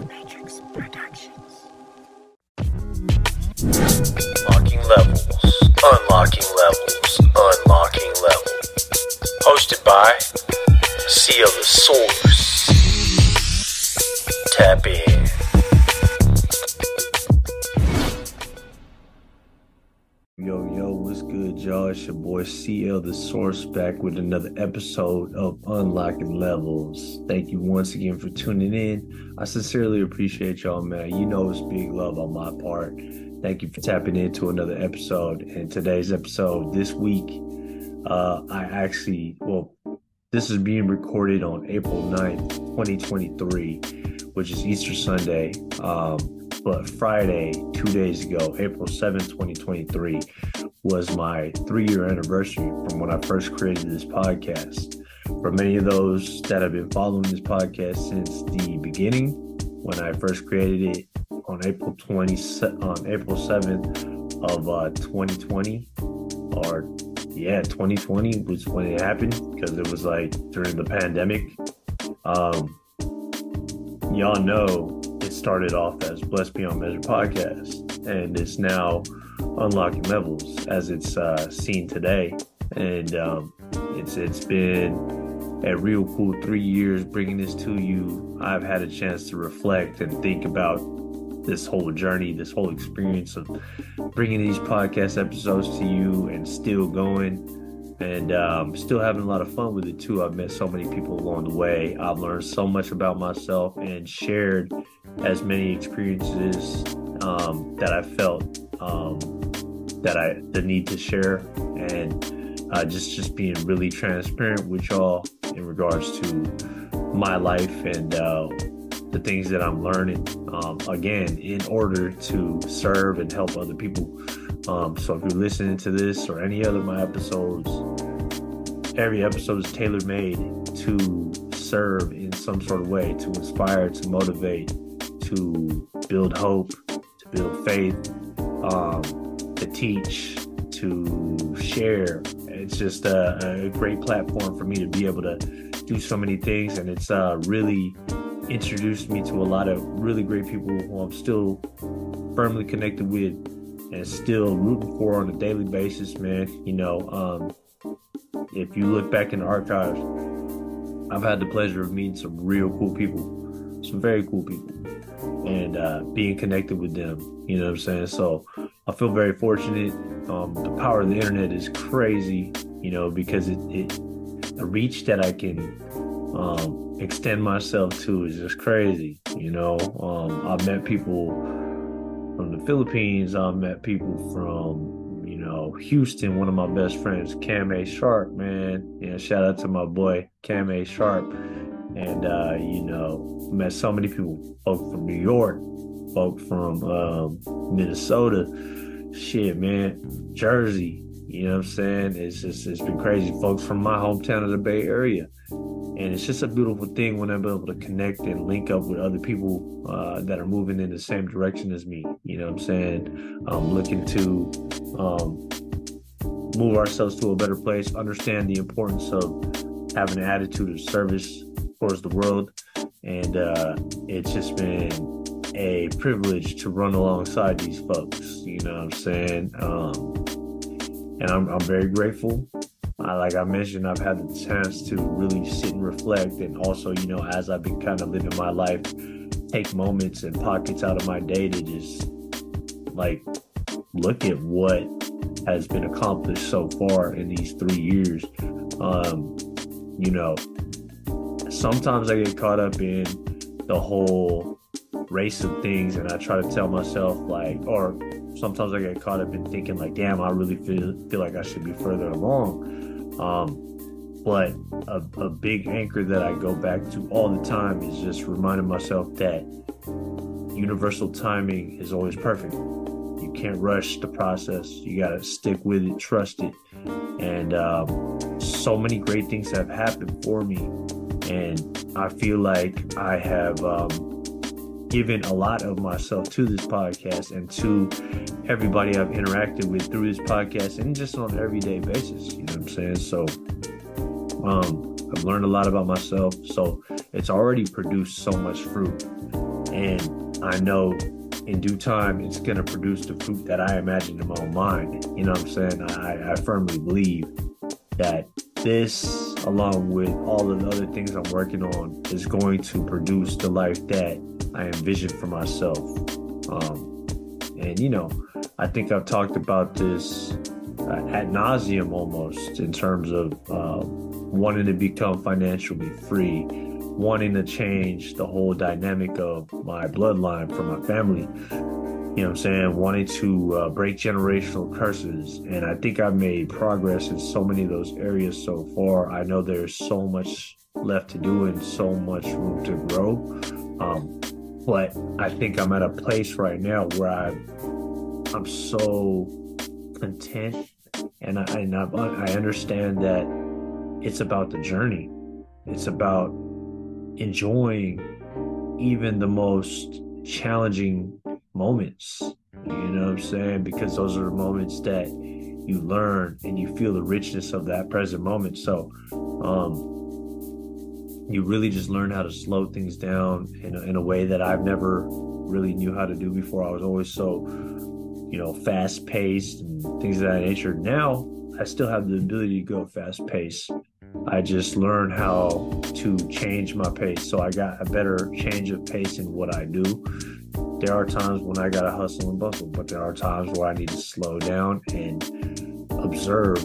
Matrix Productions. Unlocking levels, unlocking levels, unlocking levels. Hosted by CL the Source. Tap in. It's your boy CL the Source back with another episode of Unlocking Levels. Thank you once again for tuning in. I sincerely appreciate y'all, man. You know it's big love on my part. Thank you for tapping into another episode. And today's episode, this week, uh, I actually, well, this is being recorded on April 9th, 2023, which is Easter Sunday. Um, but Friday, two days ago, April 7th, 2023, was my three year anniversary from when I first created this podcast. For many of those that have been following this podcast since the beginning, when I first created it on April 20, on April 7th of uh, 2020, or yeah, 2020 was when it happened because it was like during the pandemic. Um, y'all know it started off as Blessed Beyond Measure podcast, and it's now unlocking levels as it's uh, seen today. And um, it's it's been a real cool three years bringing this to you. I've had a chance to reflect and think about this whole journey, this whole experience of bringing these podcast episodes to you and still going and um, still having a lot of fun with it too. I've met so many people along the way. I've learned so much about myself and shared as many experiences um, that I felt um, that I the need to share, and uh, just just being really transparent with y'all in regards to my life and uh, the things that I'm learning. Um, again, in order to serve and help other people. Um, so if you're listening to this or any other of my episodes, every episode is tailor made to serve in some sort of way, to inspire, to motivate, to build hope, to build faith, um, to teach, to share. It's just a, a, great platform for me to be able to do so many things, and it's uh, really introduced me to a lot of really great people who I'm still firmly connected with and still rooting for on a daily basis, man. You know, um, if you look back in the archives, I've had the pleasure of meeting some real cool people, some very cool people, and uh, being connected with them. You know what I'm saying? So I feel very fortunate. Um, the power of the internet is crazy, you know, because it, it the reach that I can um, extend myself to is just crazy. You know, um, I've met people from the Philippines. I've met people from, you know, Houston. One of my best friends, Cam A. Sharp, man. You know, shout out to my boy Cam A. Sharp. And uh, you know, met so many people, folk from New York, folk from um, Minnesota, shit, man, Jersey. You know what I'm saying? It's just it's been crazy. Folks from my hometown of the Bay Area and it's just a beautiful thing when I'm able to connect and link up with other people uh, that are moving in the same direction as me. You know what I'm saying? I'm looking to um, move ourselves to a better place, understand the importance of having an attitude of service towards the world. And uh, it's just been a privilege to run alongside these folks. You know what I'm saying? Um, and I'm, I'm very grateful I, like I mentioned, I've had the chance to really sit and reflect, and also, you know, as I've been kind of living my life, take moments and pockets out of my day to just like look at what has been accomplished so far in these three years. Um, you know, sometimes I get caught up in the whole race of things, and I try to tell myself like, or sometimes I get caught up in thinking like, damn, I really feel feel like I should be further along. Um, but a, a big anchor that I go back to all the time is just reminding myself that universal timing is always perfect. You can't rush the process. You got to stick with it, trust it. And um, so many great things have happened for me. And I feel like I have um, given a lot of myself to this podcast and to everybody I've interacted with through this podcast and just on an everyday basis. You know what I'm saying? So um, I've learned a lot about myself. So it's already produced so much fruit. And I know in due time it's going to produce the fruit that I imagine in my own mind. You know what I'm saying? I, I firmly believe that this, along with all of the other things I'm working on, is going to produce the life that I envision for myself. Um, and, you know, I think I've talked about this uh, nauseum almost in terms of uh, wanting to become financially free, wanting to change the whole dynamic of my bloodline for my family. You know what I'm saying? Wanting to uh, break generational curses. And I think I've made progress in so many of those areas so far. I know there's so much left to do and so much room to grow. Um, but I think I'm at a place right now where I, I'm so content and I, and I, I understand that it's about the journey. It's about enjoying even the most challenging moments. You know what I'm saying? Because those are the moments that you learn and you feel the richness of that present moment. So, um, you really just learn how to slow things down in a, in a way that I've never really knew how to do before. I was always so, you know, fast paced and things of that nature. Now I still have the ability to go fast pace. I just learned how to change my pace. So I got a better change of pace in what I do. There are times when I got to hustle and bustle, but there are times where I need to slow down and observe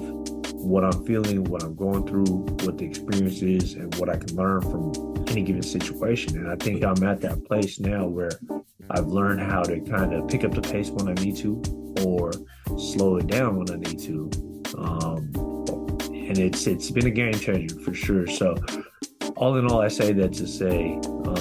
what I'm feeling, what I'm going through, what the experience is, and what I can learn from any given situation. And I think I'm at that place now where I've learned how to kind of pick up the pace when I need to or slow it down when I need to. Um, and it's it's been a game changer for sure. So all in all, I say that to say um,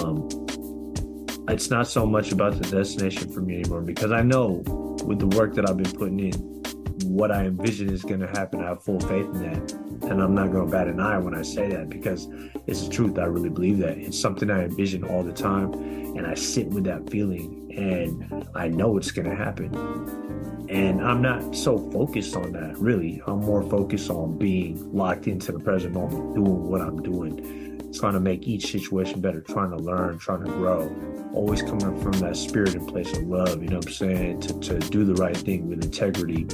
it's not so much about the destination for me anymore because I know with the work that I've been putting in, what I envision is going to happen. I have full faith in that. And I'm not going to bat an eye when I say that because it's the truth. I really believe that. It's something I envision all the time. And I sit with that feeling and I know it's going to happen. And I'm not so focused on that, really. I'm more focused on being locked into the present moment, doing what I'm doing trying to make each situation better, trying to learn, trying to grow, always coming from that spirit and place of love, you know what I'm saying? To, to do the right thing with integrity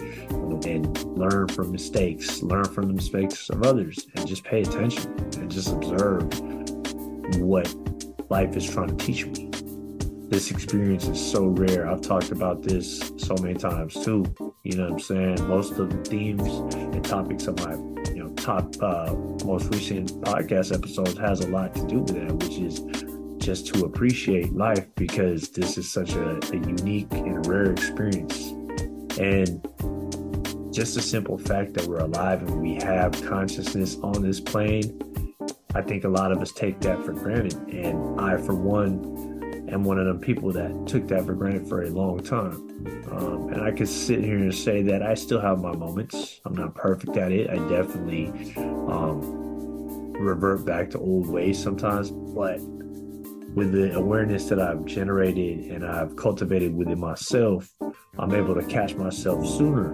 and learn from mistakes, learn from the mistakes of others, and just pay attention and just observe what life is trying to teach me. This experience is so rare. I've talked about this so many times too. You know what I'm saying? Most of the themes and topics of my top uh, most recent podcast episodes has a lot to do with that, which is just to appreciate life because this is such a, a unique and rare experience. And just the simple fact that we're alive and we have consciousness on this plane, I think a lot of us take that for granted. And I, for one, am one of the people that took that for granted for a long time. Um, and I could sit here and say that I still have my moments. I'm not perfect at it. I definitely um, revert back to old ways sometimes. But with the awareness that I've generated and I've cultivated within myself, I'm able to catch myself sooner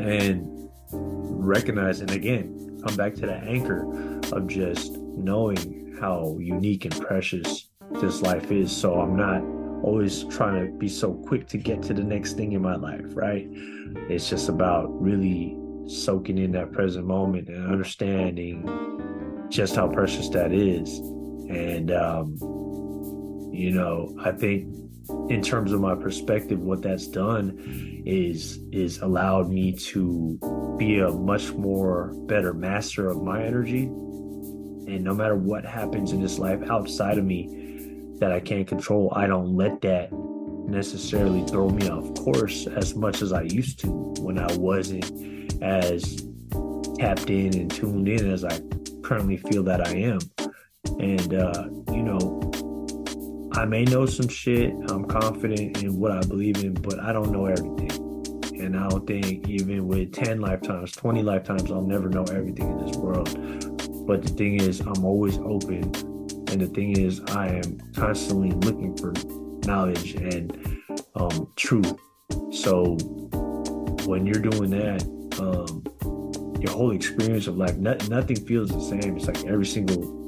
and recognize. And again, come back to that anchor of just knowing how unique and precious this life is. So I'm not always trying to be so quick to get to the next thing in my life, right? It's just about really soaking in that present moment and understanding just how precious that is. And, um, you know, I think in terms of my perspective, what that's done is is allowed me to be a much more better master of my energy. And no matter what happens in this life outside of me, that I can't control, I don't let that necessarily throw me off course as much as I used to when I wasn't as tapped in and tuned in as I currently feel that I am. And, uh, you know, I may know some shit. I'm confident in what I believe in, but I don't know everything. And I don't think even with 10 lifetimes, 20 lifetimes, I'll never know everything in this world. But the thing is, I'm always open and the thing is, I am constantly looking for knowledge and um, truth. So when you're doing that, um, your whole experience of life, not, nothing feels the same. It's like every single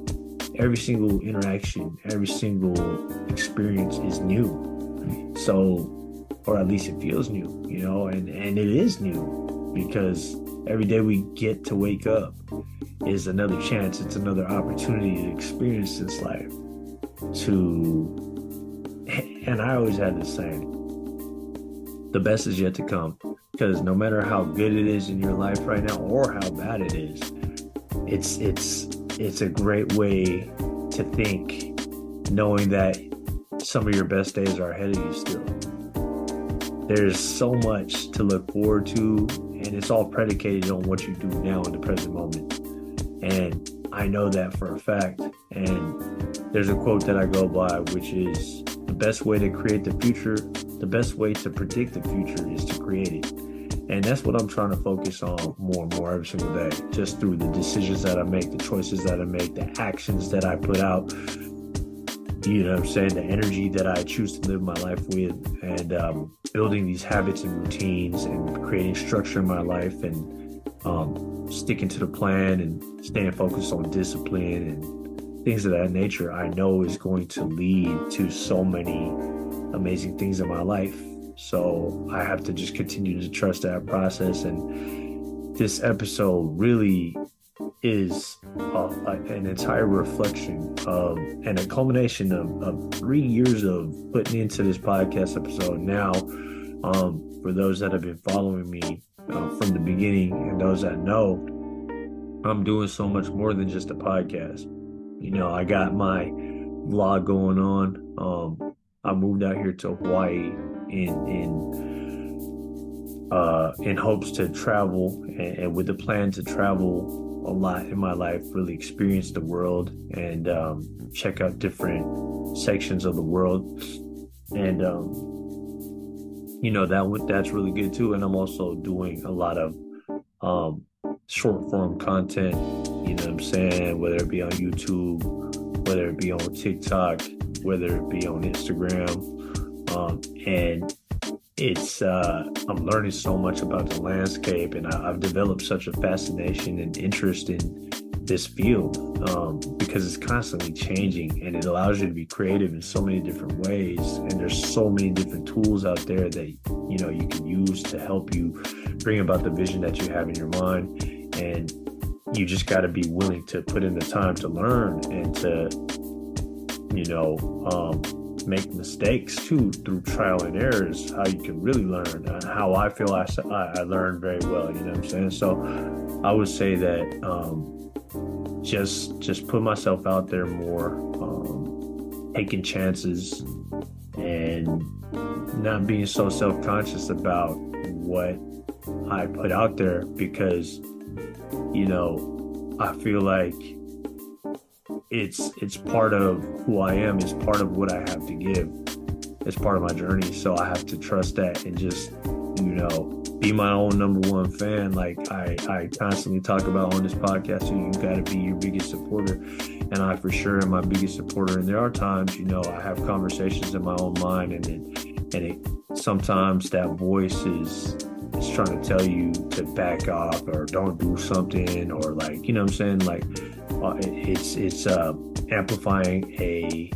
every single interaction, every single experience is new. So, or at least it feels new, you know, and, and it is new because every day we get to wake up is another chance, it's another opportunity to experience this life. To, and I always had this saying the best is yet to come because no matter how good it is in your life right now or how bad it is, it's it's it's a great way to think knowing that some of your best days are ahead of you still. There's so much to look forward to, and it's all predicated on what you do now in the present moment. And I know that for a fact. And there's a quote that I go by, which is the best way to create the future, the best way to predict the future is to create it. And that's what I'm trying to focus on more and more every single day, just through the decisions that I make, the choices that I make, the actions that I put out. You know I'm saying? The energy that I choose to live my life with, and um, building these habits and routines and creating structure in my life and um, sticking to the plan and staying focused on discipline and things of that nature, I know is going to lead to so many amazing things in my life so I have to just continue to trust that process. And this episode really is uh, an entire reflection of and a culmination of, of, three years of putting into this podcast episode. Now, um, for those that have been following me uh, from the beginning and those that know, I'm doing so much more than just a podcast. You know, I got my vlog going on. Um, I moved out here to Hawaii in in uh, in hopes to travel and, and, with the plan to travel a lot in my life, really experience the world and um, check out different sections of the world, and um, you know that that's really good too. And I'm also doing a lot of um, short form content. You know what I'm saying? Whether it be on YouTube, whether it be on TikTok, whether it be on Instagram um, and it's uh, I'm learning so much about the landscape, and I, have developed such a fascination and interest in this field um, because it's constantly changing, and it allows you to be creative in so many different ways. And there's so many different tools out there that you know you can use to help you bring about the vision that you have in your mind, and you just got to be willing to put in the time to learn and to you know um, make mistakes too through trial and errors how you can really learn uh, how i feel I, I learned very well you know what i'm saying? So i would say that um, just just put myself out there more um, taking chances and not being so self-conscious about what i put out there because you know i feel like it's it's part of who I am. It's part of what I have to give. It's part of my journey. So I have to trust that and just you know be my own number one fan. Like I I constantly talk about on this podcast. So you got to be your biggest supporter, and I for sure am my biggest supporter. And there are times you know I have conversations in my own mind, and it, and it sometimes that voice is is trying to tell you to back off or don't do something or like you know what I'm saying like uh, it's it's uh, amplifying a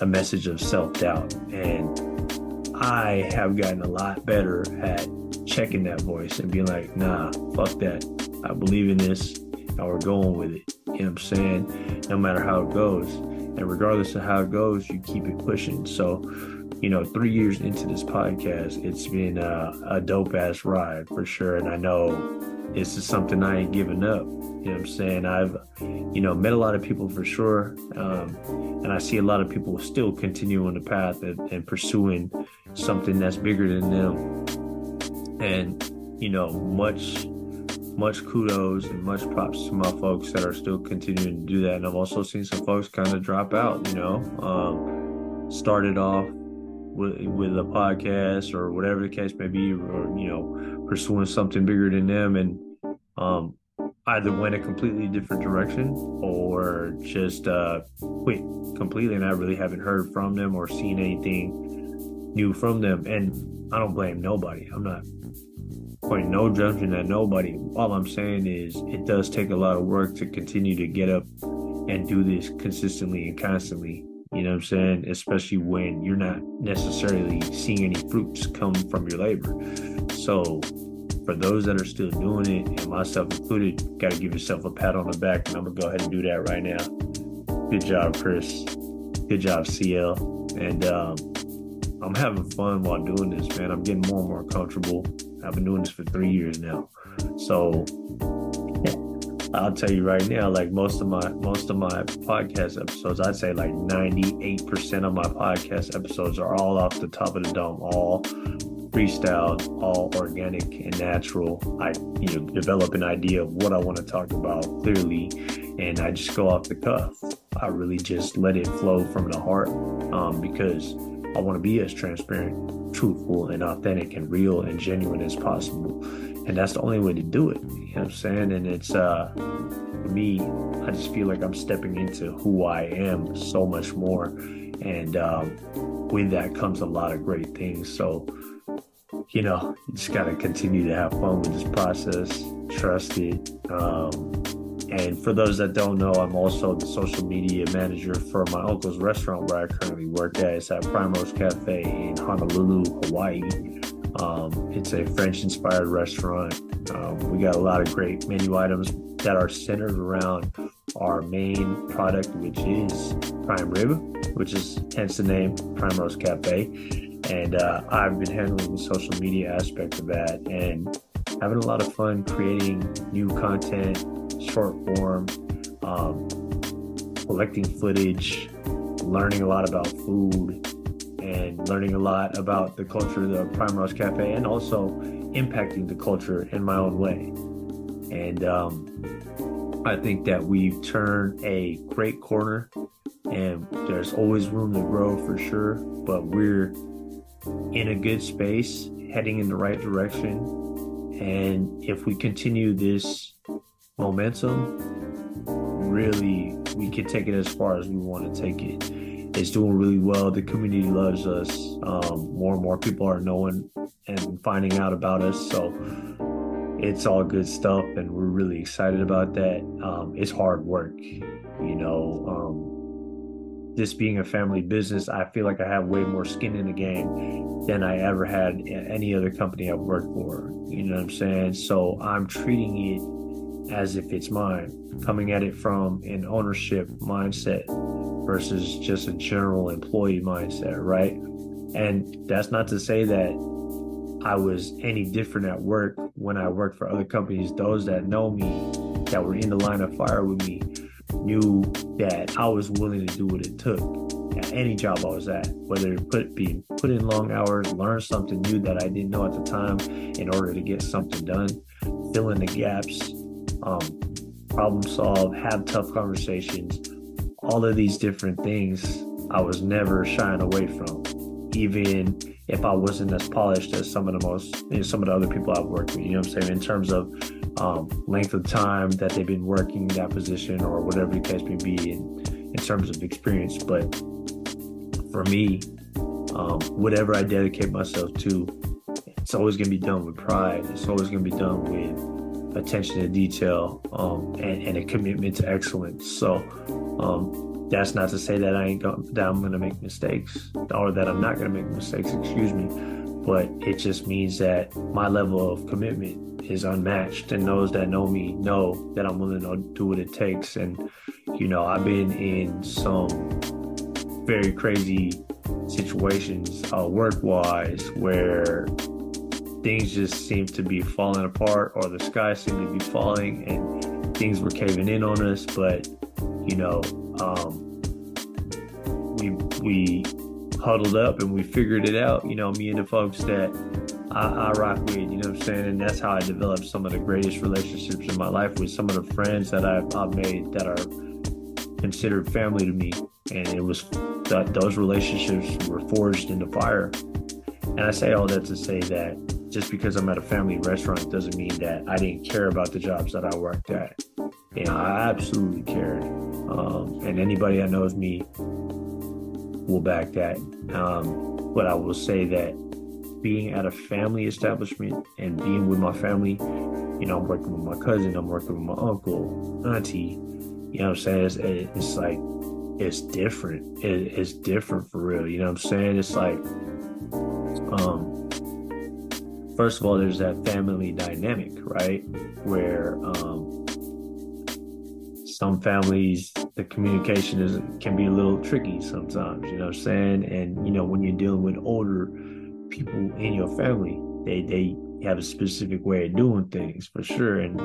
a message of self doubt, and I have gotten a lot better at checking that voice and being like, nah, fuck that. I believe in this, and we're going with it. You know what I'm saying? No matter how it goes, and regardless of how it goes, you keep it pushing. So you know, three years into this podcast, it's been a, a dope ass ride for sure. And I know this is something I ain't giving up. Know what I'm saying? I've, you know, met a lot of people for sure. Um, and I see a lot of people still continuing the path and, and pursuing something that's bigger than them. And, you know, much, much kudos and much props to my folks that are still continuing to do that. And I've also seen some folks kind of drop out, you know, um, started off with, with a podcast or whatever the case may be, or you know, pursuing something bigger than them, and um, either went a completely different direction or just uh, quit completely. And I really haven't heard from them or seen anything new from them. And I don't blame nobody. I'm not pointing no judgment at nobody. All I'm saying is it does take a lot of work to continue to get up and do this consistently and constantly. You know what I'm saying? Especially when you're not necessarily seeing any fruits come from your labor. So, for those that are still doing it, and myself included, got to give yourself a pat on the back. And I'm going to go ahead and do that right now. Good job, Chris. Good job, CL. And um, I'm having fun while doing this, man. I'm getting more and more comfortable. I've been doing this for three years now. So, I'll tell you right now, like most of my most of my podcast episodes, I'd say like 98% of my podcast episodes are all off the top of the dome, all freestyle, all organic and natural. I you know develop an idea of what I want to talk about clearly, and I just go off the cuff. I really just let it flow from the heart um, because I want to be as transparent, truthful, and authentic and real and genuine as possible. And that's the only way to do it. You know what I'm saying? And it's uh for me, I just feel like I'm stepping into who I am so much more. And um, with that comes a lot of great things. So, you know, you just got to continue to have fun with this process, trust it. Um, and for those that don't know, I'm also the social media manager for my uncle's restaurant where I currently work at. It's at Primrose Cafe in Honolulu, Hawaii. Um, it's a French inspired restaurant. Um, we got a lot of great menu items that are centered around our main product, which is prime rib, which is hence the name Primrose Cafe. And uh, I've been handling the social media aspect of that and having a lot of fun creating new content, short form, um, collecting footage, learning a lot about food, and learning a lot about the culture of the Primrose Cafe and also impacting the culture in my own way. And um, I think that we've turned a great corner and there's always room to grow for sure, but we're in a good space, heading in the right direction. And if we continue this momentum, really, we can take it as far as we want to take it. It's doing really well. The community loves us. Um, more and more people are knowing and finding out about us. So it's all good stuff, and we're really excited about that. Um, it's hard work, you know. Um, this being a family business, I feel like I have way more skin in the game than I ever had any other company I've worked for. You know what I'm saying? So I'm treating it as if it's mine, coming at it from an ownership mindset versus just a general employee mindset, right? And that's not to say that I was any different at work when I worked for other companies. Those that know me, that were in the line of fire with me, knew that I was willing to do what it took at any job I was at, whether it put be put in long hours, learn something new that I didn't know at the time in order to get something done, fill in the gaps, um, problem solve, have tough conversations, all of these different things I was never shying away from, even if I wasn't as polished as some of the most, you know, some of the other people I've worked with. You know what I'm saying? In terms of um, length of time that they've been working that position or whatever the case may be in, in terms of experience. But for me, um, whatever I dedicate myself to, it's always going to be done with pride. It's always going to be done with attention to detail um, and, and, a commitment to excellence. So um, that's not to say that I ain't that I'm to make mistakes or that I'm not to make mistakes. Excuse me, but it just means that my level of commitment is unmatched, and those that know me know that I'm willing to do what it takes. And you know, I've been in some very crazy situations uh, work wise where things just seem to be falling apart or the sky seemed to be falling and things were caving in on us but you know um, we we huddled up and we figured it out you know me and the folks that I, I rock with you know what i'm saying? And that's how i developed some of the greatest relationships in my life with some of the friends that i've, I've made that are considered family to me. And it was that those relationships were forged in the fire. And i say all that to say that just because I'm at a family restaurant doesn't mean that I didn't care about the jobs that I worked at. You know, I absolutely cared. Um, and anybody that knows me will back that. Um, but I will say that being at a family establishment and being with my family, you know, I'm working with my cousin, I'm working with my uncle, auntie, You know what I'm saying? It's, it's like it's different. It, it's different for real. You know what I'm saying? It's like, um, first of all, there's that family dynamic, right? Where um, some families, the communication is can be a little tricky sometimes. You know what I'm saying? And you know when you're dealing with older people in your family, they they have a specific way of doing things for sure, and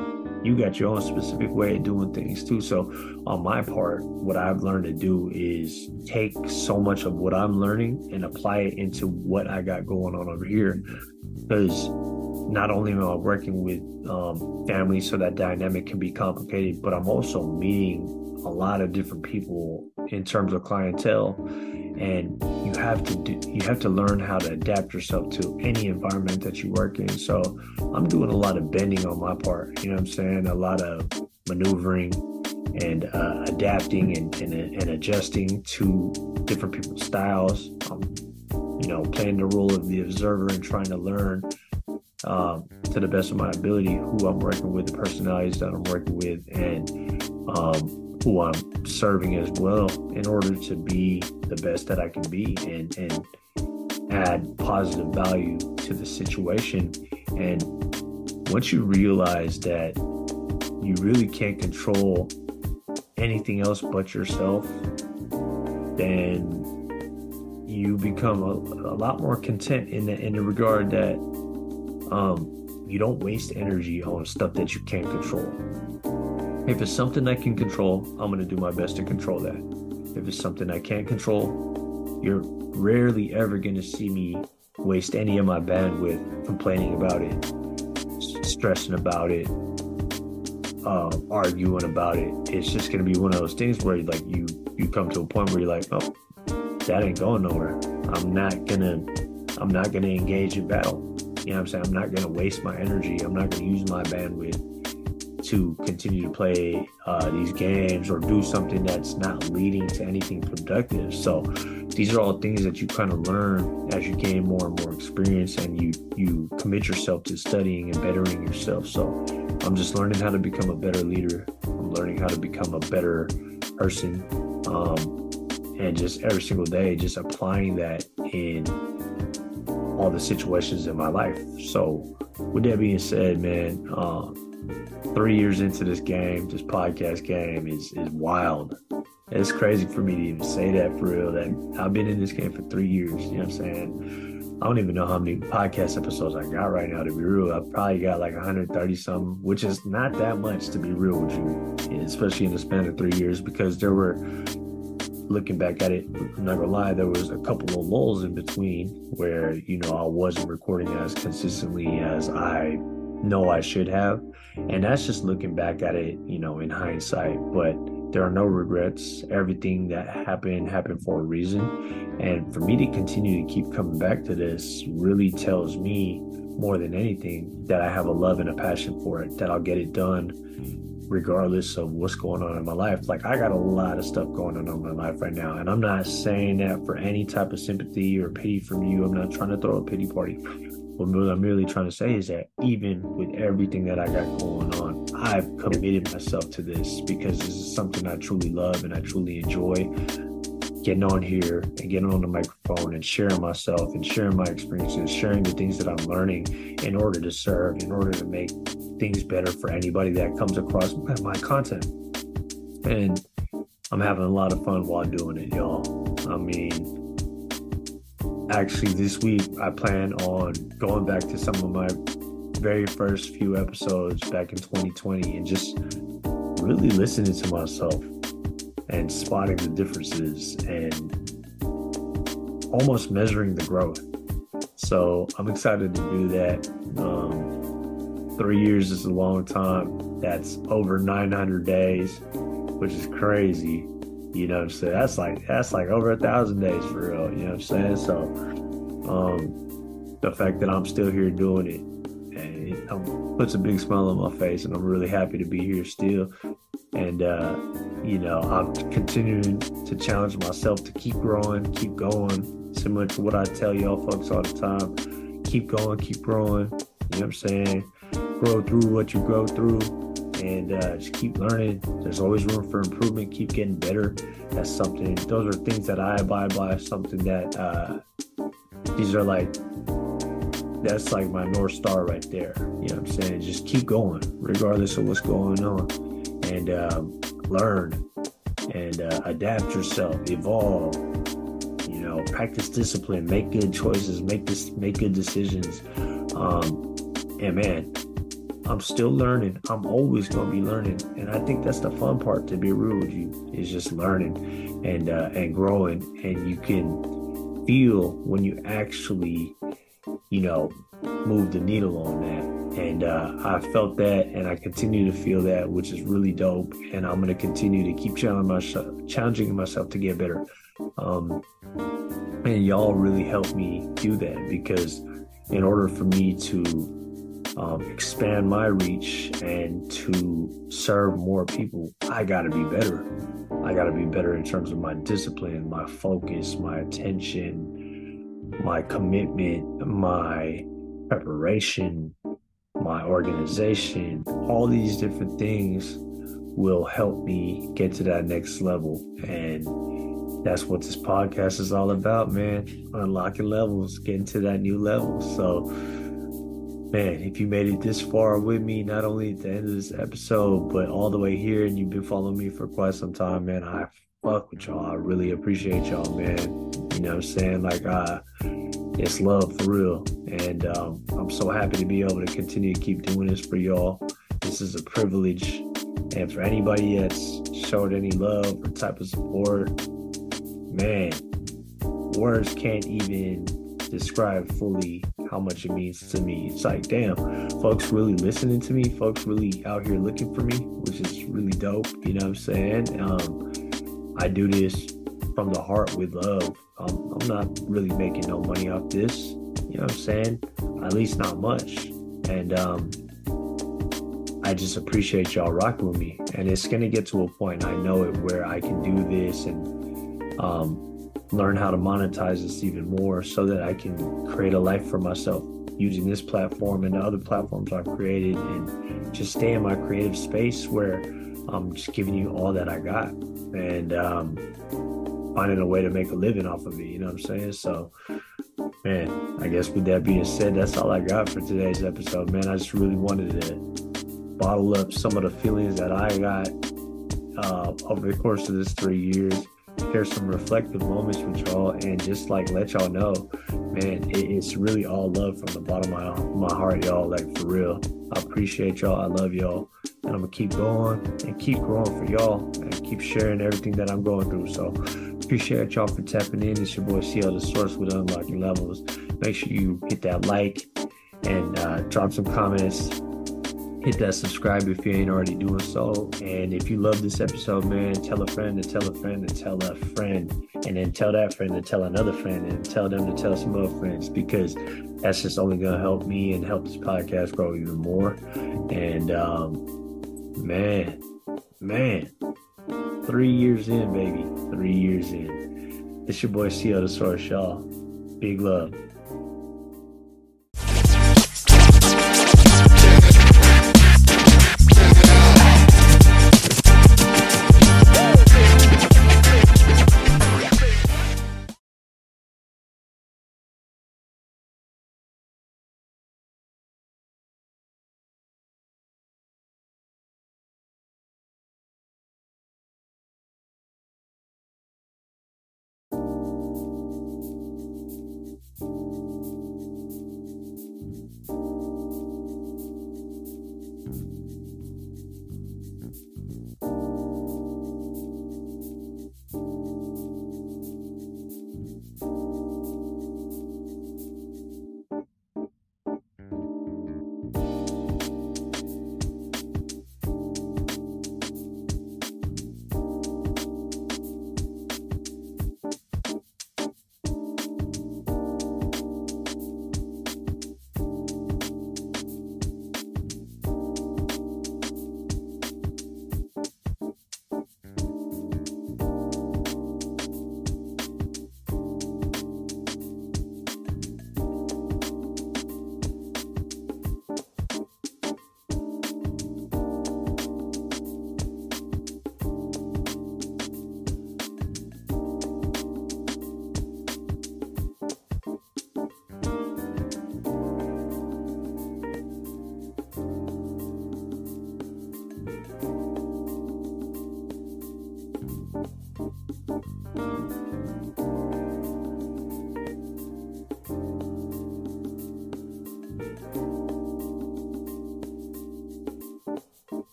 you got your own specific way of doing things too. So, on my part, what I've learned to do is take so much of what I'm learning and apply it into what I got going on over here. Because not only am I working with um, families so that dynamic can be complicated, but I'm also meeting a lot of different people in terms of clientele. And you have to do, you have to learn how to adapt yourself to any environment that you work in. So i'm doing a lot of bending on my part you know what i'm saying? A lot of maneuvering and uh, adapting and, and, and, adjusting to different people's styles. You know playing the role of the observer and trying to learn um, to the best of my ability who i'm working with the personalities that i'm working with and um, who I'm serving as well in order to be the best that I can be and, and add positive value to the situation. And once you realize that you really can't control anything else but yourself, then you become a, a lot more content in the in the regard that um, you don't waste energy on stuff that you can't control. If it's something I can control, I'm going to do my best to control that. If it's something I can't control, you're rarely ever going to see me waste any of my bandwidth complaining about it, stressing about it, uh, arguing about it. It's just going to be one of those things where like you you come to a point where you're like, oh, that ain't going nowhere. I'm not gonna I'm not gonna engage in battle. You know what I'm saying? I'm not gonna waste my energy. I'm not gonna use my bandwidth to continue to play uh, these games or do something that's not leading to anything productive. So these are all things that you kind of learn as you gain more and more experience and you you commit yourself to studying and bettering yourself. So I'm just learning how to become a better leader. I'm learning how to become a better person. Um, and just every single day, just applying that in all the situations in my life. So, with that being said, man, uh, three years into this game, this podcast game is is wild. It's crazy for me to even say that for real. That I've been in this game for three years. You know what I'm saying? I don't even know how many podcast episodes I got right now. To be real, I probably got like 130 something, which is not that much to be real with you, especially in the span of three years. Because there were, looking back at it, I'm not gonna lie, there was a couple of lulls in between where you know I wasn't recording as consistently as I know I should have. And that's just looking back at it, you know, in hindsight. But there are no regrets. Everything that happened happened for a reason. And for me to continue to keep coming back to this really tells me more than anything that I have a love and a passion for it, that I'll get it done regardless of what's going on in my life. Like I got a lot of stuff going on in my life right now. And I'm not saying that for any type of sympathy or pity from you. I'm not trying to throw a pity party. What I'm really trying to say is that even with everything that I got going on, I've committed myself to this because this is something I truly love and I truly enjoy. Getting on here and getting on the microphone and sharing myself and sharing my experiences, sharing the things that I'm learning in order to serve, in order to make things better for anybody that comes across my content. And I'm having a lot of fun while doing it, y'all. I mean, actually this week I plan on going back to some of my very first few episodes back in 2020 and just really listening to myself and spotting the differences and almost measuring the growth. So I'm excited to do that. Um, three years is a long time. That's over 900 days, which is crazy. You know what I'm saying? That's like that's like over a thousand days for real. You know what I'm saying? So um, the fact that I'm still here doing it, and it um, puts a big smile on my face, and I'm really happy to be here still. And uh, you know, I'm continuing to challenge myself to keep growing, keep going. Similar to what I tell y'all folks all the time: keep going, keep growing. You know what I'm saying? Grow through what you grow through, and uh, just keep learning. There's always room for improvement. Keep getting better. That's something. Those are things that I abide by. Something that uh, these are like. That's like my north star right there. You know what I'm saying? Just keep going, regardless of what's going on, and um, learn and uh, adapt yourself, evolve. You know, practice discipline, make good choices, make this, make good decisions. Um, and man, I'm still learning. I'm always going to be learning, and I think that's the fun part. To be real with you, is just learning and uh, and growing, and you can feel when you actually, you know, move the needle on that. And uh, I felt that, and I continue to feel that, which is really dope. And I'm going to continue to keep challenging myself, challenging myself to get better. Um, and y'all really helped me do that because in order for me to um, expand my reach and to serve more people, I got to be better. I got to be better in terms of my discipline, my focus, my attention, my commitment, my preparation, my organization. All these different things will help me get to that next level. And that's what this podcast is all about, man. Unlocking levels, getting to that new level. So, man, if you made it this far with me, not only at the end of this episode, but all the way here, and you've been following me for quite some time, man, I fuck with y'all. I really appreciate y'all, man. You know what I'm saying? Like, uh, it's love for real. And um, I'm so happy to be able to continue to keep doing this for y'all. This is a privilege. And for anybody that's showed any love or type of support, man, words can't even describe fully how much it means to me. It's like, damn, folks really listening to me, folks really out here looking for me, which is really dope. You know what I'm saying? Um, I do this from the heart with love. Um, I'm not really making no money off this. You know what I'm saying? At least not much. And um, I just appreciate y'all rocking with me. And it's gonna get to a point, I know it, where I can do this and um, learn how to monetize this even more so that I can create a life for myself using this platform and the other platforms I've created and just stay in my creative space where I'm just giving you all that I got and um, finding a way to make a living off of it. You know what I'm saying? So, man, I guess with that being said, that's all I got for today's episode, man. I just really wanted to bottle up some of the feelings that I got uh, over the course of this three years share some reflective moments with y'all and just like let y'all know, man, it's really all love from the bottom of my, my heart, y'all. Like for real. I appreciate y'all. I love y'all. And I'm gonna keep going and keep growing for y'all and keep sharing everything that I'm going through. So appreciate y'all for tapping in. It's your boy CL the source with unlocking levels. Make sure you hit that like and uh, drop some comments hit that subscribe if you ain't already doing so. And if you love this episode, man, tell a friend to tell a friend to tell a friend, and then tell that friend to tell another friend, and tell them to tell some other friends because that's just only going to help me and help this podcast grow even more. And um, man, man, three years in, baby, three years in. It's your boy CL the Source, y'all. Big love.